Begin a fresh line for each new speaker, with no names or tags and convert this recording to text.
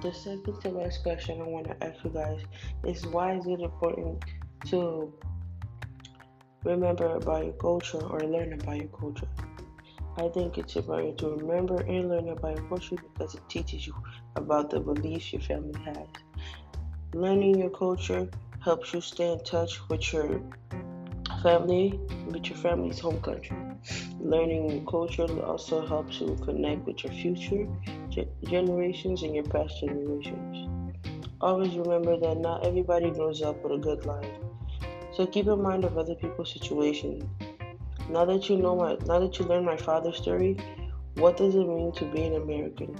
the second to last question I want to ask you guys is why is it important to remember about your culture or learn about your culture? I think it's important to remember and learn about your culture because it teaches you about the beliefs your family has. Learning your culture helps you stay in touch with your family, with your family's home country. Learning culture also helps you connect with your future generations and your past generations. Always remember that not everybody grows up with a good life. So keep in mind of other people's situations. Now that you know my now that you learned my father's story, what does it mean to be an American?